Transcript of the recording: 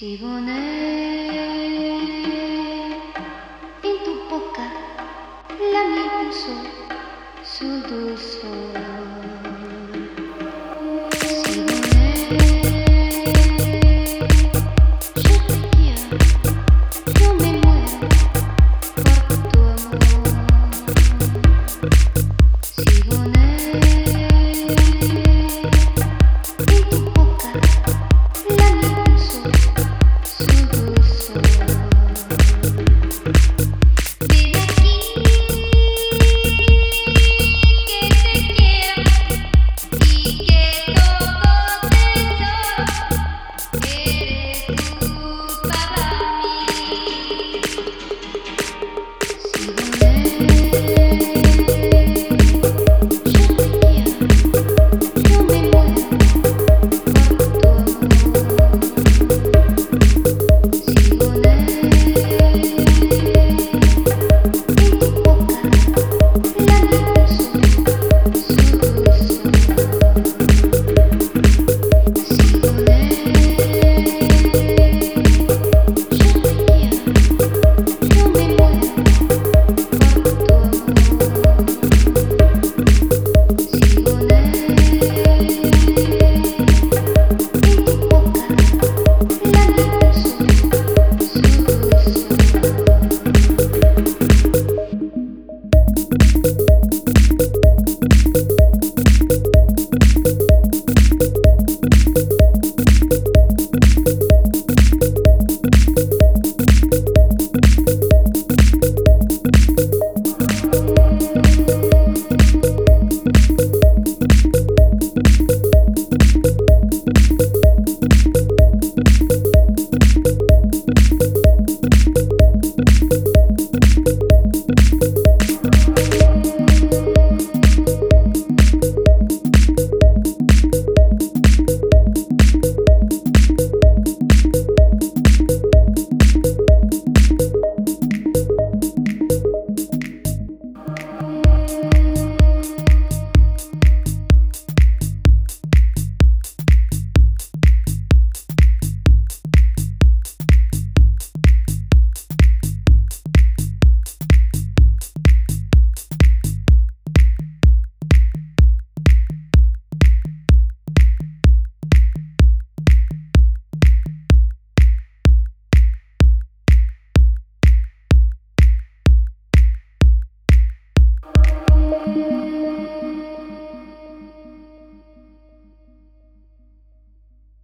mi